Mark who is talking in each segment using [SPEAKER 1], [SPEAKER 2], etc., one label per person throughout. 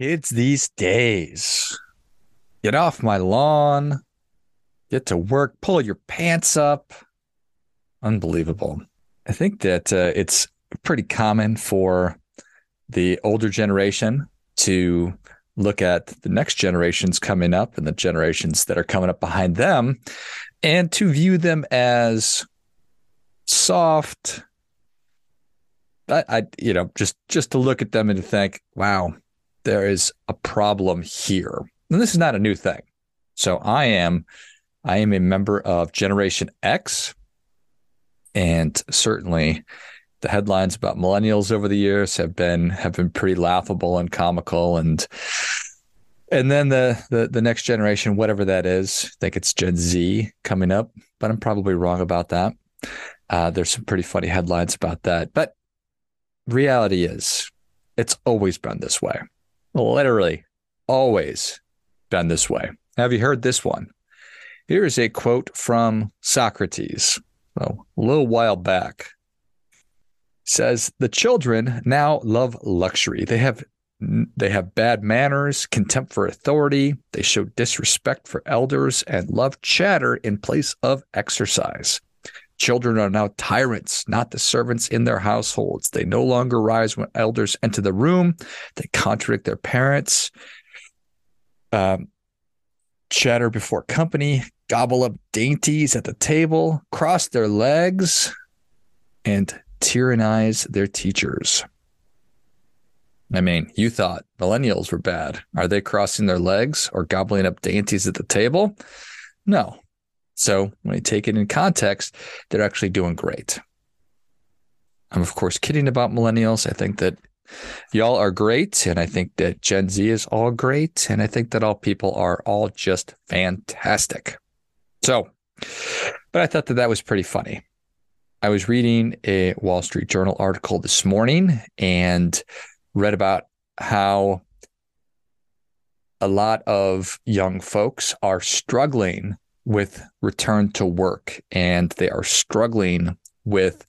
[SPEAKER 1] Kids these days, get off my lawn, get to work, pull your pants up. Unbelievable. I think that uh, it's pretty common for the older generation to look at the next generations coming up and the generations that are coming up behind them and to view them as soft I, I you know just just to look at them and to think wow there is a problem here. And this is not a new thing. So i am i am a member of generation x. And certainly the headlines about millennials over the years have been have been pretty laughable and comical. And and then the the, the next generation whatever that is i think it's gen z coming up but i'm probably wrong about that. Uh, there's some pretty funny headlines about that. But reality is it's always been this way literally always been this way have you heard this one here is a quote from socrates well, a little while back says the children now love luxury. They have they have bad manners, contempt for authority, they show disrespect for elders and love chatter in place of exercise. Children are now tyrants, not the servants in their households. They no longer rise when elders enter the room. They contradict their parents, um, chatter before company, gobble up dainties at the table, cross their legs, and tyrannize their teachers. I mean, you thought millennials were bad. Are they crossing their legs or gobbling up dainties at the table? No. So when you take it in context, they're actually doing great. I'm, of course, kidding about millennials. I think that y'all are great. And I think that Gen Z is all great. And I think that all people are all just fantastic. So, but I thought that that was pretty funny. I was reading a Wall Street Journal article this morning and read about how a lot of young folks are struggling with return to work and they are struggling with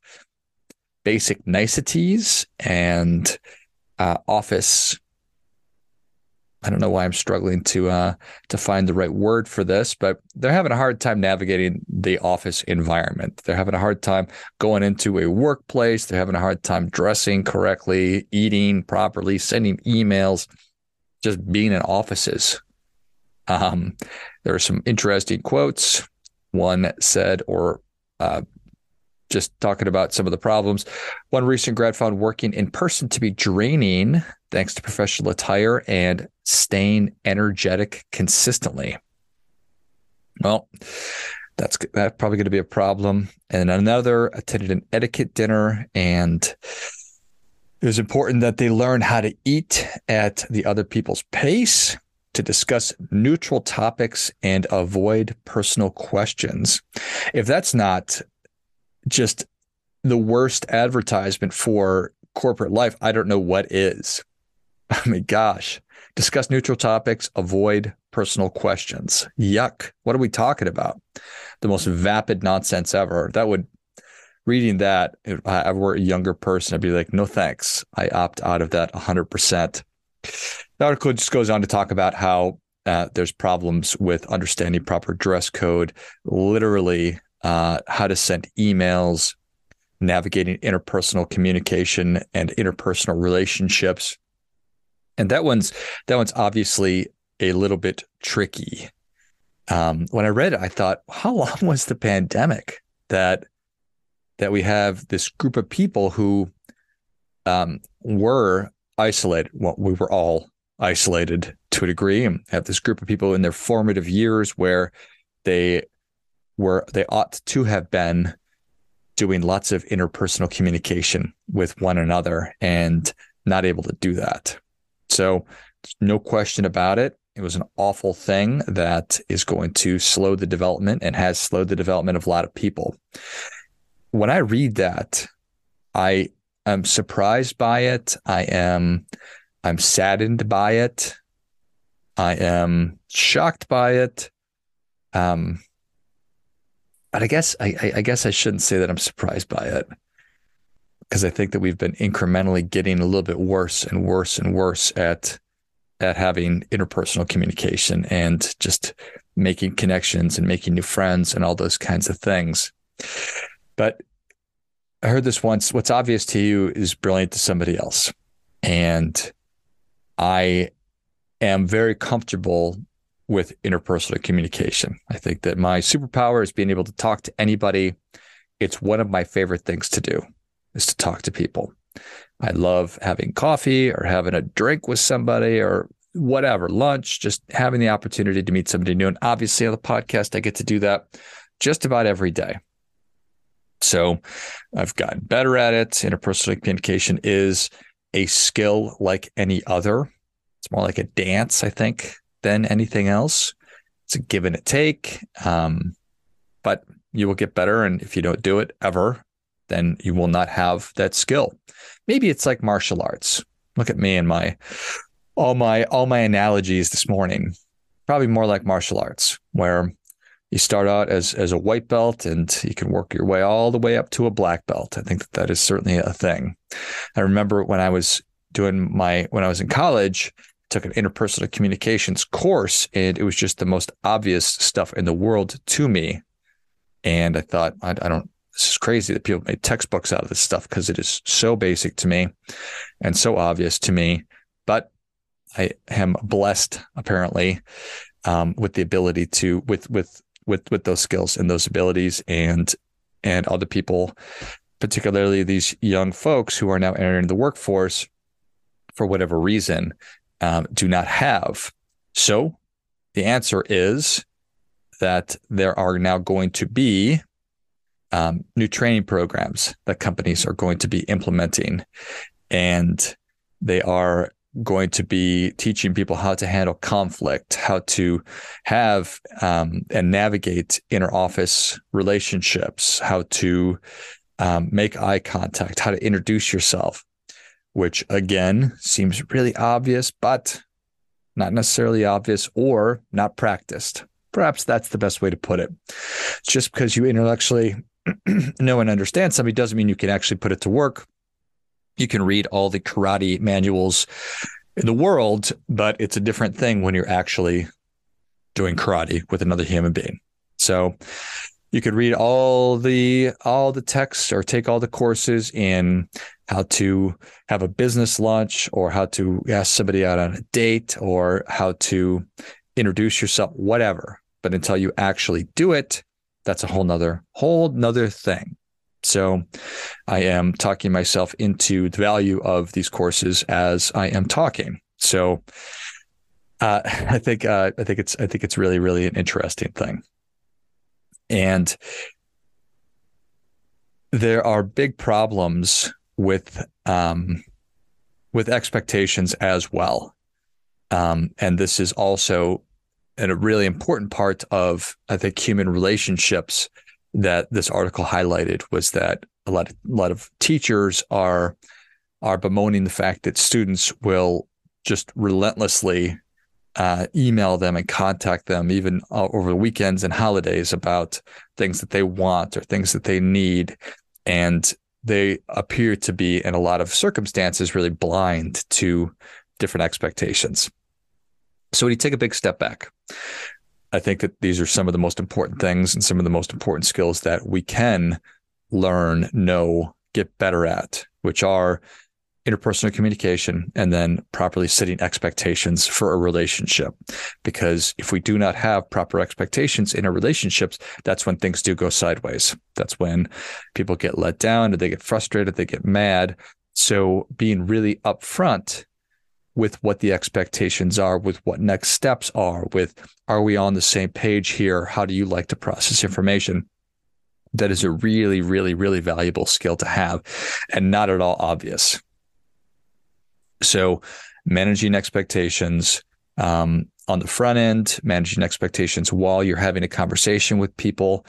[SPEAKER 1] basic niceties and uh, office I don't know why I'm struggling to uh, to find the right word for this, but they're having a hard time navigating the office environment. They're having a hard time going into a workplace. They're having a hard time dressing correctly, eating properly, sending emails, just being in offices. Um, there are some interesting quotes. One said, or uh, just talking about some of the problems. One recent grad found working in person to be draining thanks to professional attire and staying energetic consistently. Well, that's that's probably going to be a problem. And another attended an etiquette dinner, and it was important that they learn how to eat at the other people's pace, to discuss neutral topics, and avoid personal questions. If that's not just the worst advertisement for corporate life, I don't know what is. I mean, gosh, discuss neutral topics, avoid personal questions. Yuck. What are we talking about? The most vapid nonsense ever. That would, reading that, if I were a younger person, I'd be like, no thanks. I opt out of that 100%. The article just goes on to talk about how uh, there's problems with understanding proper dress code, literally uh, how to send emails, navigating interpersonal communication and interpersonal relationships. And that one's that one's obviously a little bit tricky. Um, when I read it, I thought, how long was the pandemic that that we have this group of people who um, were isolated? Well, we were all isolated to a degree, and have this group of people in their formative years where they were they ought to have been doing lots of interpersonal communication with one another and not able to do that. So, no question about it. It was an awful thing that is going to slow the development and has slowed the development of a lot of people. When I read that, I am surprised by it. I am I'm saddened by it. I am shocked by it. Um, but I guess I, I guess I shouldn't say that I'm surprised by it because I think that we've been incrementally getting a little bit worse and worse and worse at at having interpersonal communication and just making connections and making new friends and all those kinds of things. But I heard this once what's obvious to you is brilliant to somebody else. And I am very comfortable with interpersonal communication. I think that my superpower is being able to talk to anybody. It's one of my favorite things to do is to talk to people. I love having coffee or having a drink with somebody or whatever, lunch, just having the opportunity to meet somebody new. And obviously on the podcast, I get to do that just about every day. So I've gotten better at it. Interpersonal communication is a skill like any other. It's more like a dance, I think, than anything else. It's a give and a take. Um, but you will get better. And if you don't do it ever, then you will not have that skill. Maybe it's like martial arts. Look at me and my all my all my analogies this morning. Probably more like martial arts, where you start out as as a white belt and you can work your way all the way up to a black belt. I think that that is certainly a thing. I remember when I was doing my when I was in college, took an interpersonal communications course and it was just the most obvious stuff in the world to me. And I thought, I, I don't this is crazy that people made textbooks out of this stuff because it is so basic to me and so obvious to me. But I am blessed, apparently, um, with the ability to with with with with those skills and those abilities, and and other people, particularly these young folks who are now entering the workforce, for whatever reason, um, do not have. So, the answer is that there are now going to be um, new training programs that companies are going to be implementing. And they are going to be teaching people how to handle conflict, how to have um, and navigate inter office relationships, how to um, make eye contact, how to introduce yourself, which again seems really obvious, but not necessarily obvious or not practiced. Perhaps that's the best way to put it. Just because you intellectually know and understand something doesn't mean you can actually put it to work. You can read all the karate manuals in the world, but it's a different thing when you're actually doing karate with another human being. So you could read all the all the texts or take all the courses in how to have a business lunch or how to ask somebody out on a date or how to introduce yourself, whatever. But until you actually do it, that's a whole nother whole nother thing. So I am talking myself into the value of these courses as I am talking. So uh, I think uh, I think it's I think it's really really an interesting thing, and there are big problems with um, with expectations as well, um, and this is also and a really important part of I think human relationships that this article highlighted was that a lot of, a lot of teachers are are bemoaning the fact that students will just relentlessly uh, email them and contact them even uh, over the weekends and holidays about things that they want or things that they need. And they appear to be in a lot of circumstances really blind to different expectations. So when you take a big step back, I think that these are some of the most important things and some of the most important skills that we can learn, know, get better at, which are interpersonal communication and then properly setting expectations for a relationship. Because if we do not have proper expectations in our relationships, that's when things do go sideways. That's when people get let down or they get frustrated, they get mad. So being really upfront with what the expectations are, with what next steps are, with are we on the same page here? How do you like to process information? That is a really, really, really valuable skill to have and not at all obvious. So, managing expectations um, on the front end, managing expectations while you're having a conversation with people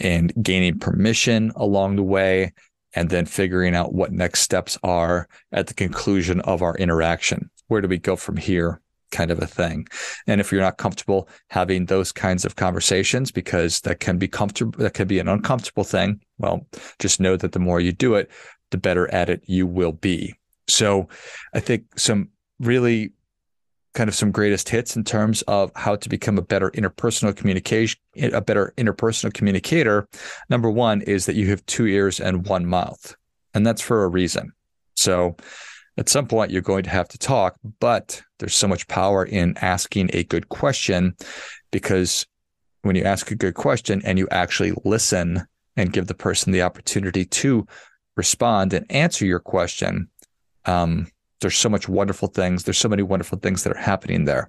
[SPEAKER 1] and gaining permission along the way, and then figuring out what next steps are at the conclusion of our interaction where do we go from here kind of a thing. And if you're not comfortable having those kinds of conversations, because that can be comfortable, that can be an uncomfortable thing, well, just know that the more you do it, the better at it you will be. So I think some really kind of some greatest hits in terms of how to become a better interpersonal communication, a better interpersonal communicator. Number one is that you have two ears and one mouth, and that's for a reason. So at some point, you're going to have to talk, but there's so much power in asking a good question because when you ask a good question and you actually listen and give the person the opportunity to respond and answer your question, um, there's so much wonderful things. There's so many wonderful things that are happening there.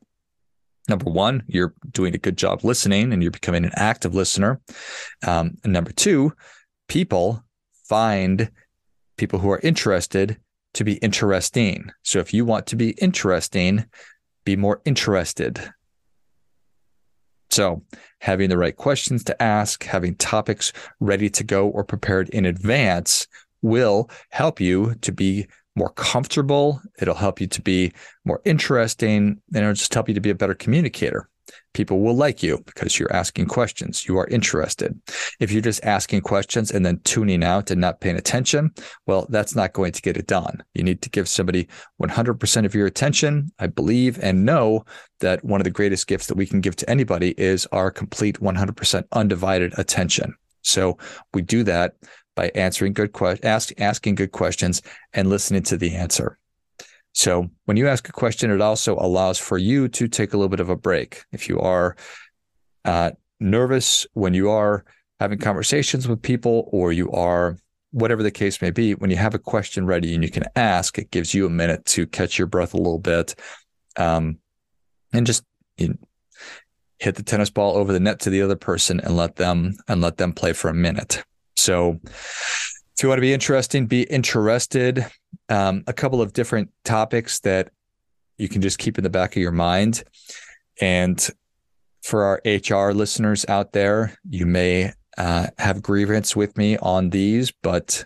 [SPEAKER 1] Number one, you're doing a good job listening and you're becoming an active listener. Um, and number two, people find people who are interested to be interesting. So if you want to be interesting, be more interested. So, having the right questions to ask, having topics ready to go or prepared in advance will help you to be more comfortable. It'll help you to be more interesting and it'll just help you to be a better communicator. People will like you because you're asking questions. You are interested. If you're just asking questions and then tuning out and not paying attention, well, that's not going to get it done. You need to give somebody 100% of your attention. I believe and know that one of the greatest gifts that we can give to anybody is our complete 100% undivided attention. So we do that by answering good questions, ask, asking good questions and listening to the answer. So when you ask a question, it also allows for you to take a little bit of a break. If you are uh, nervous when you are having conversations with people, or you are whatever the case may be, when you have a question ready and you can ask, it gives you a minute to catch your breath a little bit, um, and just you know, hit the tennis ball over the net to the other person and let them and let them play for a minute. So if you want to be interesting, be interested. Um, a couple of different topics that you can just keep in the back of your mind. And for our HR listeners out there, you may uh, have grievance with me on these, but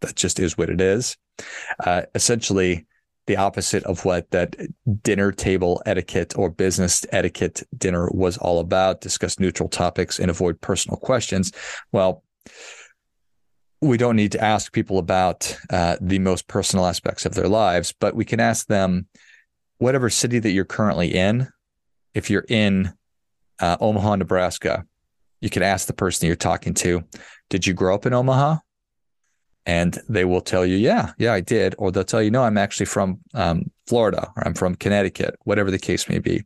[SPEAKER 1] that just is what it is. Uh, essentially, the opposite of what that dinner table etiquette or business etiquette dinner was all about discuss neutral topics and avoid personal questions. Well, we don't need to ask people about uh, the most personal aspects of their lives, but we can ask them whatever city that you're currently in. If you're in uh, Omaha, Nebraska, you can ask the person you're talking to, Did you grow up in Omaha? And they will tell you, Yeah, yeah, I did. Or they'll tell you, No, I'm actually from um, Florida or I'm from Connecticut, whatever the case may be.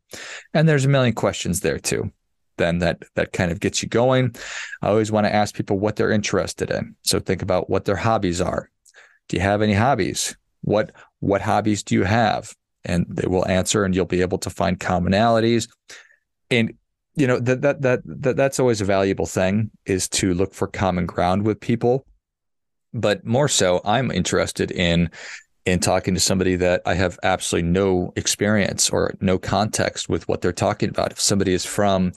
[SPEAKER 1] And there's a million questions there too then that that kind of gets you going. I always want to ask people what they're interested in. So think about what their hobbies are. Do you have any hobbies? What what hobbies do you have? And they will answer and you'll be able to find commonalities. And you know that that that, that that's always a valuable thing is to look for common ground with people. But more so, I'm interested in in talking to somebody that I have absolutely no experience or no context with what they're talking about. If somebody is from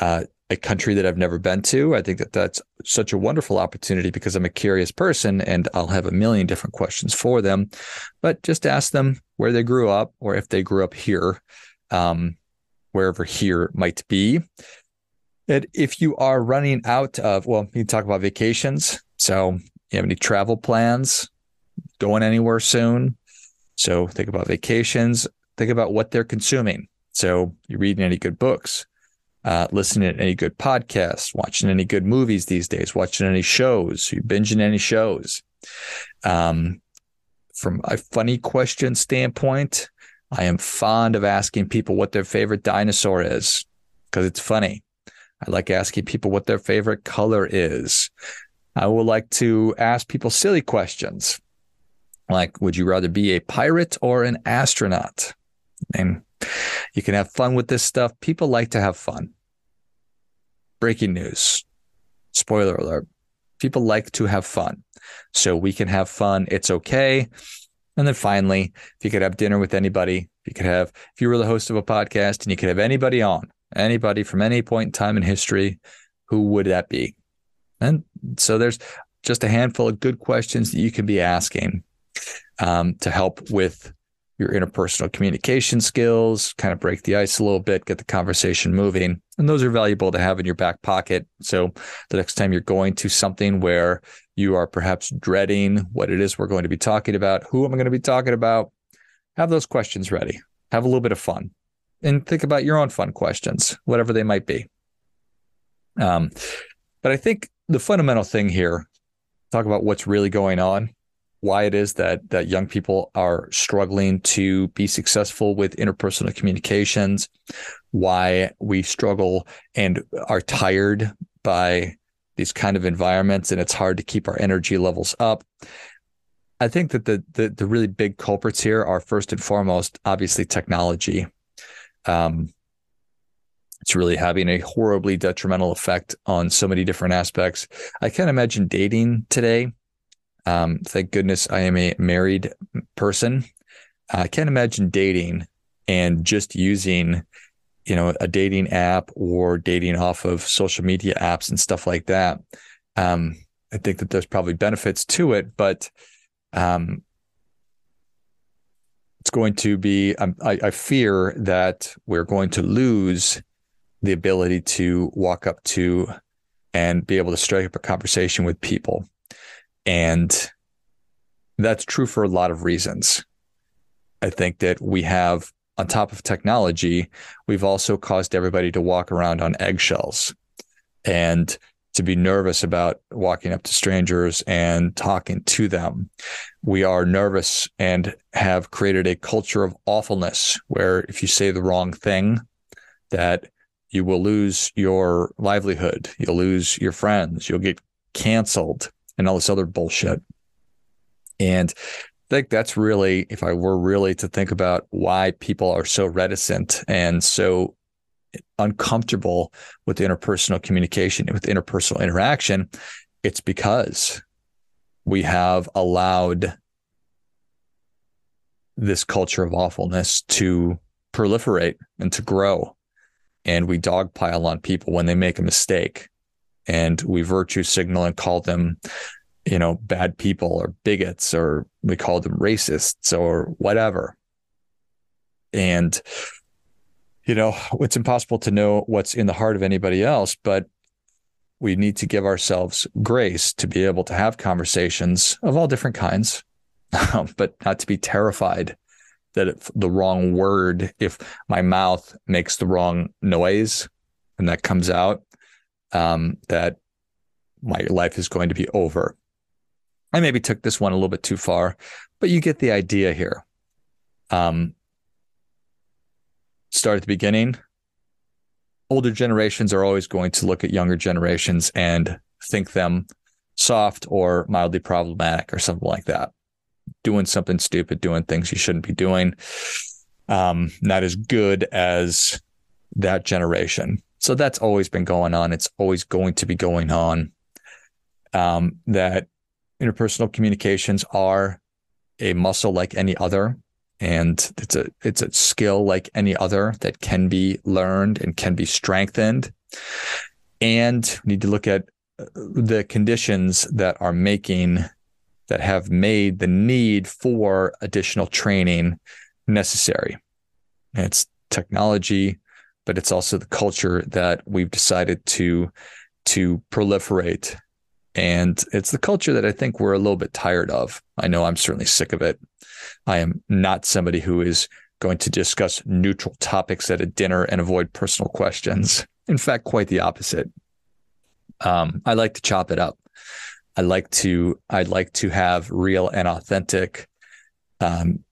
[SPEAKER 1] uh, a country that I've never been to, I think that that's such a wonderful opportunity because I'm a curious person and I'll have a million different questions for them. But just ask them where they grew up or if they grew up here, um, wherever here might be. And if you are running out of, well, you can talk about vacations. So, you have any travel plans? Going anywhere soon. So think about vacations. Think about what they're consuming. So you're reading any good books, uh, listening to any good podcasts, watching any good movies these days, watching any shows, you binging any shows. Um, from a funny question standpoint, I am fond of asking people what their favorite dinosaur is because it's funny. I like asking people what their favorite color is. I would like to ask people silly questions like, would you rather be a pirate or an astronaut? And you can have fun with this stuff. People like to have fun. Breaking news. Spoiler alert. People like to have fun. So we can have fun. It's okay. And then finally, if you could have dinner with anybody, if you could have, if you were the host of a podcast and you could have anybody on, anybody from any point in time in history, who would that be? And so there's just a handful of good questions that you can be asking um, to help with your interpersonal communication skills, kind of break the ice a little bit, get the conversation moving. And those are valuable to have in your back pocket. So the next time you're going to something where you are perhaps dreading what it is we're going to be talking about, who am I going to be talking about? Have those questions ready. have a little bit of fun and think about your own fun questions, whatever they might be. Um, but I think the fundamental thing here, talk about what's really going on, why it is that that young people are struggling to be successful with interpersonal communications, why we struggle and are tired by these kind of environments and it's hard to keep our energy levels up. I think that the the, the really big culprits here are first and foremost, obviously technology. Um, it's really having a horribly detrimental effect on so many different aspects. I can't imagine dating today. Um, thank goodness I am a married person. I can't imagine dating and just using, you know, a dating app or dating off of social media apps and stuff like that. Um, I think that there's probably benefits to it, but um, it's going to be. Um, I, I fear that we're going to lose the ability to walk up to and be able to strike up a conversation with people. And that's true for a lot of reasons. I think that we have, on top of technology, we've also caused everybody to walk around on eggshells and to be nervous about walking up to strangers and talking to them. We are nervous and have created a culture of awfulness where if you say the wrong thing, that you will lose your livelihood, you'll lose your friends, you'll get canceled, and all this other bullshit. And I think that's really, if I were really to think about why people are so reticent and so uncomfortable with interpersonal communication, with interpersonal interaction, it's because we have allowed this culture of awfulness to proliferate and to grow and we dogpile on people when they make a mistake and we virtue signal and call them you know bad people or bigots or we call them racists or whatever. And you know it's impossible to know what's in the heart of anybody else but we need to give ourselves grace to be able to have conversations of all different kinds but not to be terrified that the wrong word, if my mouth makes the wrong noise and that comes out, um, that my life is going to be over. I maybe took this one a little bit too far, but you get the idea here. Um, start at the beginning. Older generations are always going to look at younger generations and think them soft or mildly problematic or something like that doing something stupid, doing things you shouldn't be doing. Um, not as good as that generation. So that's always been going on. It's always going to be going on. Um, that interpersonal communications are a muscle like any other, and it's a it's a skill like any other that can be learned and can be strengthened. And we need to look at uh, the conditions that are making that have made the need for additional training necessary. It's technology, but it's also the culture that we've decided to to proliferate. And it's the culture that I think we're a little bit tired of. I know I'm certainly sick of it. I am not somebody who is going to discuss neutral topics at a dinner and avoid personal questions. In fact, quite the opposite. Um, I like to chop it up. I like to I'd like to have real and authentic, um,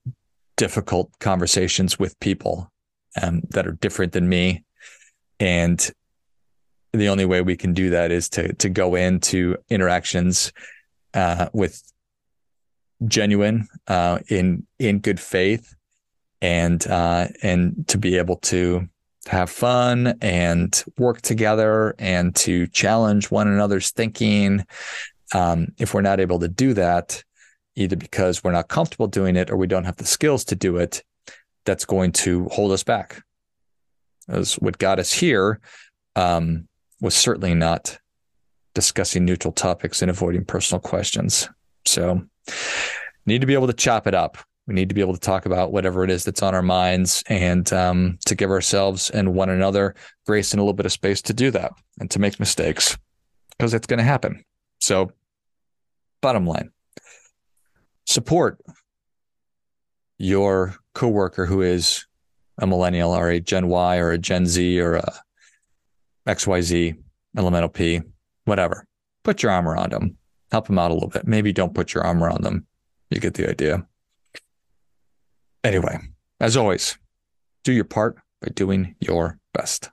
[SPEAKER 1] difficult conversations with people um, that are different than me, and the only way we can do that is to to go into interactions uh, with genuine uh, in in good faith and uh, and to be able to have fun and work together and to challenge one another's thinking. Um, if we're not able to do that, either because we're not comfortable doing it or we don't have the skills to do it, that's going to hold us back. As what got us here um, was certainly not discussing neutral topics and avoiding personal questions. So, need to be able to chop it up. We need to be able to talk about whatever it is that's on our minds and um, to give ourselves and one another grace and a little bit of space to do that and to make mistakes because it's going to happen. So, bottom line support your coworker who is a millennial or a Gen Y or a Gen Z or a XYZ, elemental P, whatever. Put your arm around them. Help them out a little bit. Maybe don't put your arm around them. You get the idea. Anyway, as always, do your part by doing your best.